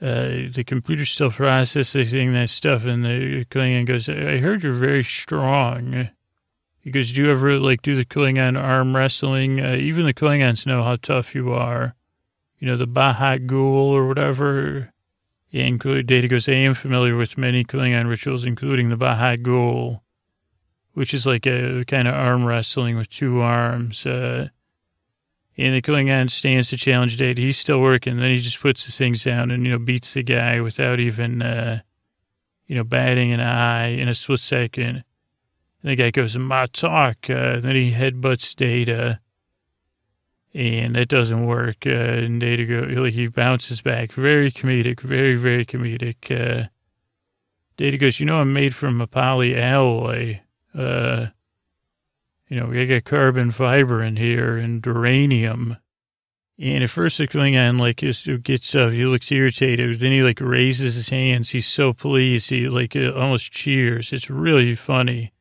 uh, the computer's still processing that stuff. And the Klingon goes, I heard you're very strong. He goes, do you ever like do the Klingon arm wrestling? Uh, even the Klingons know how tough you are. You know, the Bahat Gul or whatever. Include Data goes, I am familiar with many Klingon rituals, including the Bahat Gul, which is like a kind of arm wrestling with two arms. Uh, and the Klingon stands to challenge Data. He's still working. Then he just puts the things down and, you know, beats the guy without even, uh, you know, batting an eye in a split second. And the guy goes, my talk. Uh, then he headbutts Data. And that doesn't work. Uh, and Data go, like he bounces back. Very comedic, very, very comedic. Uh, Data goes, you know, I'm made from a poly alloy. Uh, you know, we got carbon fiber in here and uranium. And at first, the Klingon, like, just gets up, he looks irritated. Then he, like, raises his hands. He's so pleased. He, like, uh, almost cheers. It's really funny.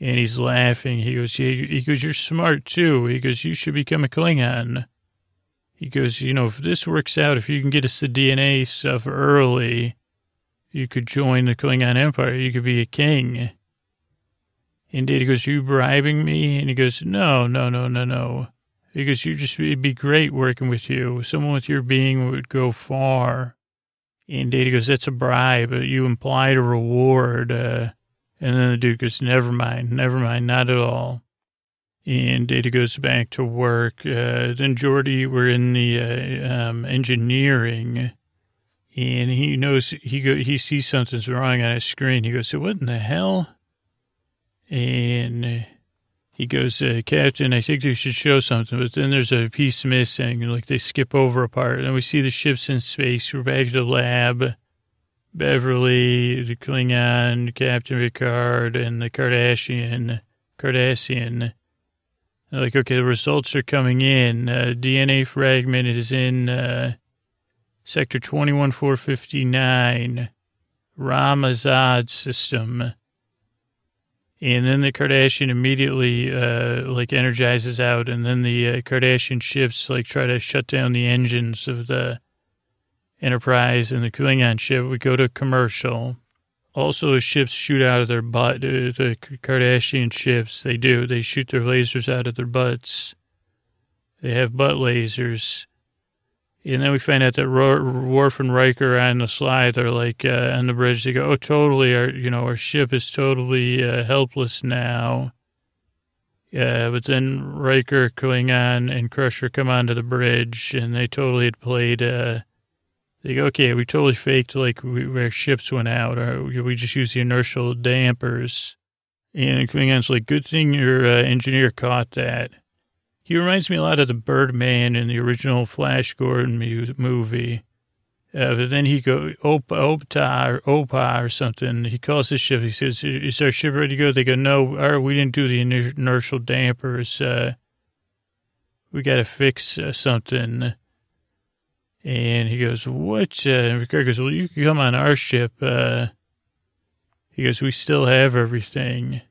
And he's laughing. He goes, "Yeah." he goes, you're smart too. He goes, you should become a Klingon. He goes, you know, if this works out, if you can get us the DNA stuff early, you could join the Klingon Empire. You could be a king. And Data goes, you bribing me? And he goes, no, no, no, no, no. He goes, you just, it'd be great working with you. Someone with your being would go far. And Data goes, that's a bribe. You implied a reward. Uh, and then the dude goes, never mind, never mind, not at all. And Data goes back to work. Uh, then Geordi, we're in the uh, um, engineering, and he knows he go he sees something's wrong on his screen. He goes, "So what in the hell?" And he goes, uh, "Captain, I think they should show something." But then there's a piece missing, like they skip over a part. And we see the ships in space. We're back to the lab Beverly, the Klingon, Captain Picard, and the Kardashian, Cardassian. Like, okay, the results are coming in. Uh, DNA fragment is in uh, sector 21459, Ramazad system. And then the Kardashian immediately, uh, like, energizes out, and then the uh, Kardashian ships, like, try to shut down the engines of the Enterprise and the Klingon ship. We go to commercial. Also, the ships shoot out of their butt. Uh, the Kardashian ships, they do. They shoot their lasers out of their butts. They have butt lasers. And then we find out that Worf and Riker on the slide are like uh, on the bridge. They go, "Oh, totally. Our you know our ship is totally uh, helpless now." Yeah, but then Riker, Klingon, and Crusher come onto the bridge, and they totally had played. Uh, they go, "Okay, we totally faked like we, our ships went out, or we just used the inertial dampers." And coming on, Klingon's like, "Good thing your uh, engineer caught that." He reminds me a lot of the Birdman in the original Flash Gordon mu- movie. Uh, but then he go Opa, Opta or Opa or something. He calls his ship. He says, "Is our ship ready to go?" They go, "No, our, we didn't do the inertial dampers. Uh, we got to fix uh, something." And he goes, "What?" Uh, and Ricardo goes, "Well, you can come on our ship." Uh, he goes, "We still have everything."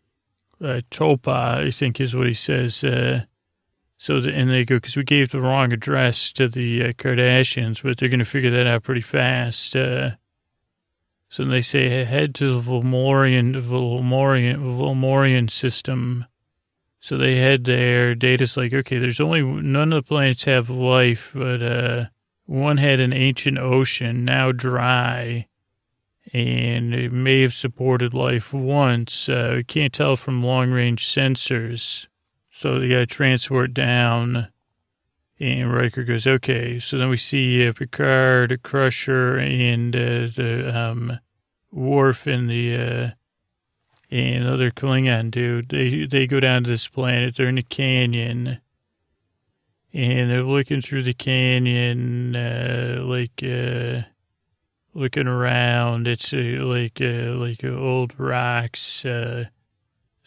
Uh, Topa, I think, is what he says. Uh, so, the, and they go, because we gave the wrong address to the uh, Kardashians, but they're going to figure that out pretty fast. Uh, so they say, head to the Volmorian, Volmorian, Volmorian system. So they head there. Data's like, okay, there's only, none of the planets have life, but uh, one had an ancient ocean, now dry, and it may have supported life once. Uh, can't tell from long range sensors. So they got to transport down. And Riker goes, okay. So then we see uh, Picard, Crusher, and uh, the um, Worf and the uh, and other Klingon dude. They they go down to this planet. They're in a canyon, and they're looking through the canyon, uh, like uh, looking around. It's uh, like uh, like old rocks. Uh,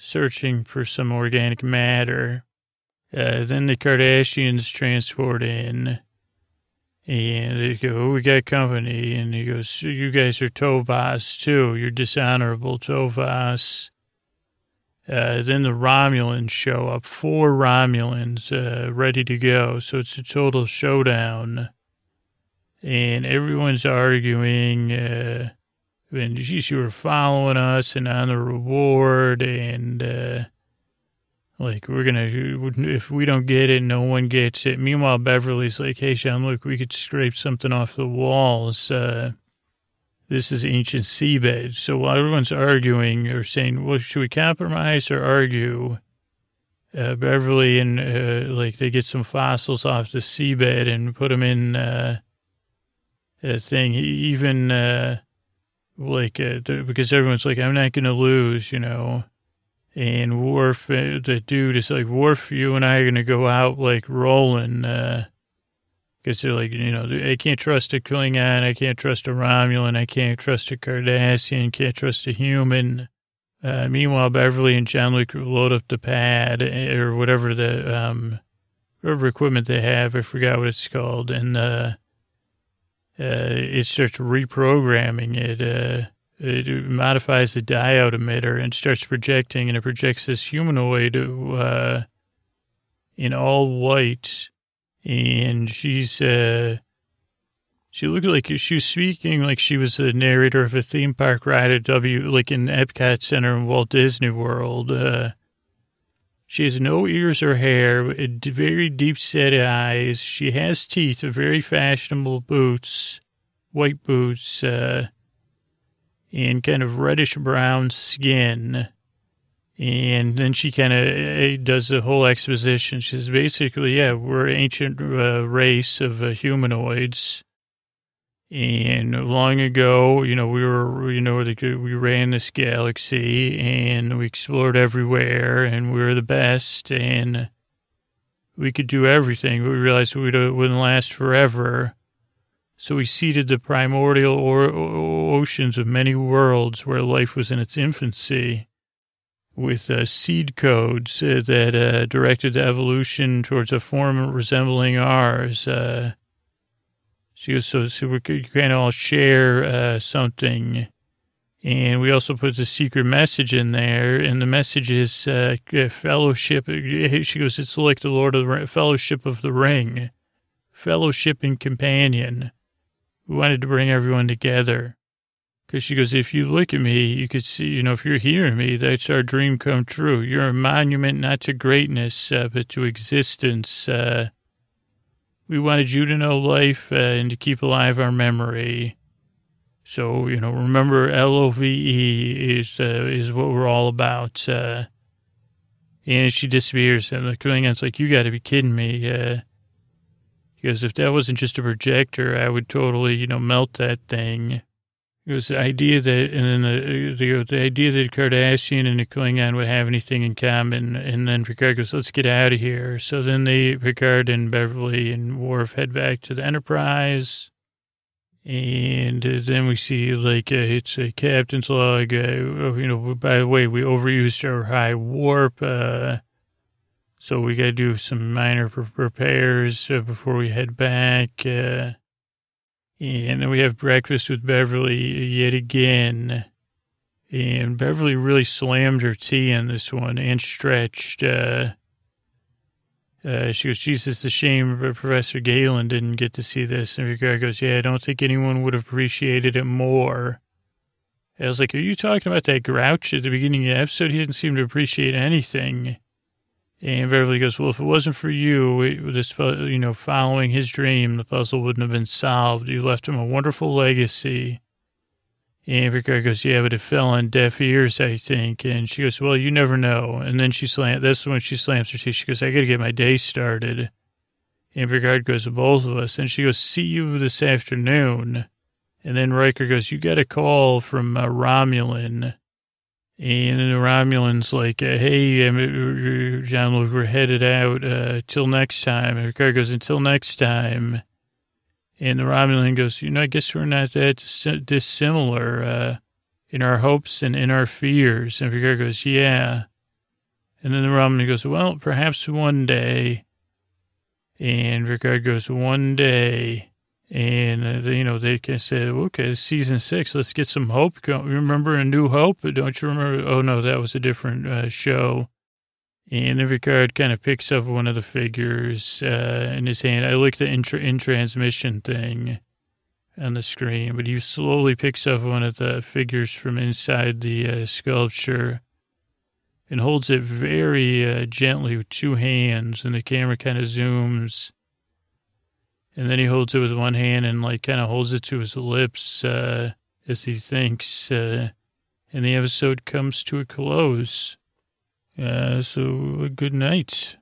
searching for some organic matter. Uh, then the Kardashians transport in, and they go, oh, we got company. And he goes, you guys are Tovas, too. You're dishonorable Tovas. Uh, then the Romulans show up, four Romulans uh, ready to go. So it's a total showdown. And everyone's arguing. Uh, and geez, you were following us and on the reward and uh, like we're gonna if we don't get it no one gets it meanwhile beverly's like hey Jean-Luc we could scrape something off the walls uh, this is ancient seabed so while everyone's arguing or saying well should we compromise or argue uh, beverly and uh, like they get some fossils off the seabed and put them in uh, a thing even uh, like uh, because everyone's like, I'm not going to lose, you know. And Worf, uh, the dude is like, Worf, you and I are going to go out like rolling. Because they're like, you know, I can't trust a Klingon, I can't trust a Romulan, I can't trust a Cardassian, can't trust a human. Uh, meanwhile, Beverly and Jean-Luc load up the pad eh, or whatever the, um, whatever equipment they have. I forgot what it's called. And, uh, uh, it starts reprogramming it. Uh, it modifies the diode emitter and starts projecting, and it projects this humanoid uh, in all white. And she's uh, she looked like she was speaking like she was the narrator of a theme park ride at W, like in Epcot Center in Walt Disney World. Uh, she has no ears or hair, very deep set eyes. She has teeth, very fashionable boots, white boots, uh, and kind of reddish brown skin. And then she kind of uh, does a whole exposition. She says, basically, yeah, we're an ancient uh, race of uh, humanoids and long ago, you know, we were, you know, we ran this galaxy and we explored everywhere and we were the best and we could do everything. But we realized we wouldn't last forever. So we seeded the primordial or, oceans of many worlds where life was in its infancy with uh, seed codes uh, that uh, directed the evolution towards a form resembling ours. Uh, so, so, so we of all share uh, something. And we also put the secret message in there, and the message is uh, fellowship. She goes, it's like the Lord of the Ring, Fellowship of the Ring, fellowship and companion. We wanted to bring everyone together. Because she goes, if you look at me, you could see, you know, if you're hearing me, that's our dream come true. You're a monument not to greatness, uh, but to existence. Uh, we wanted you to know life uh, and to keep alive our memory. So, you know, remember L-O-V-E is, uh, is what we're all about. Uh, and she disappears. And the Klingon's like, you got to be kidding me. Uh, because if that wasn't just a projector, I would totally, you know, melt that thing. It was the idea that, and then the, the, the idea that Kardashian and the Klingon would have anything in common. And then Picard goes, let's get out of here. So then they, Picard and Beverly and Worf head back to the Enterprise. And uh, then we see, like, uh, it's a captain's log. Uh, you know, by the way, we overused our high warp. Uh, so we got to do some minor repairs uh, before we head back. And then we have breakfast with Beverly yet again. And Beverly really slammed her tea in this one and stretched. Uh, uh, she goes, Jesus, a shame Professor Galen didn't get to see this. And Picard goes, yeah, I don't think anyone would have appreciated it more. I was like, are you talking about that grouch at the beginning of the episode? He didn't seem to appreciate anything. And Beverly goes, well, if it wasn't for you, this, you know, following his dream, the puzzle wouldn't have been solved. You left him a wonderful legacy. And Picard goes, yeah, but it fell on deaf ears, I think. And she goes, well, you never know. And then she slams, that's when she slams her teeth. She goes, I got to get my day started. And Picard goes both of us. And she goes, see you this afternoon. And then Riker goes, you got a call from uh, Romulan. And the Romulan's like, uh, hey, um, Jean-Luc, we're headed out uh, till next time. And Picard goes, until next time. And the Romulan goes, you know, I guess we're not that dissimilar uh, in our hopes and in our fears. And Picard goes, yeah. And then the Romulan goes, well, perhaps one day. And Picard goes, one day. And, uh, you know, they can say, okay, season six, let's get some hope. Remember A New Hope? Don't you remember? Oh, no, that was a different uh, show. And every card kind of picks up one of the figures uh, in his hand. I like the in, in transmission thing on the screen, but he slowly picks up one of the figures from inside the uh, sculpture and holds it very uh, gently with two hands. And the camera kind of zooms and then he holds it with one hand and like kind of holds it to his lips uh, as he thinks. Uh, and the episode comes to a close. Uh, so good night.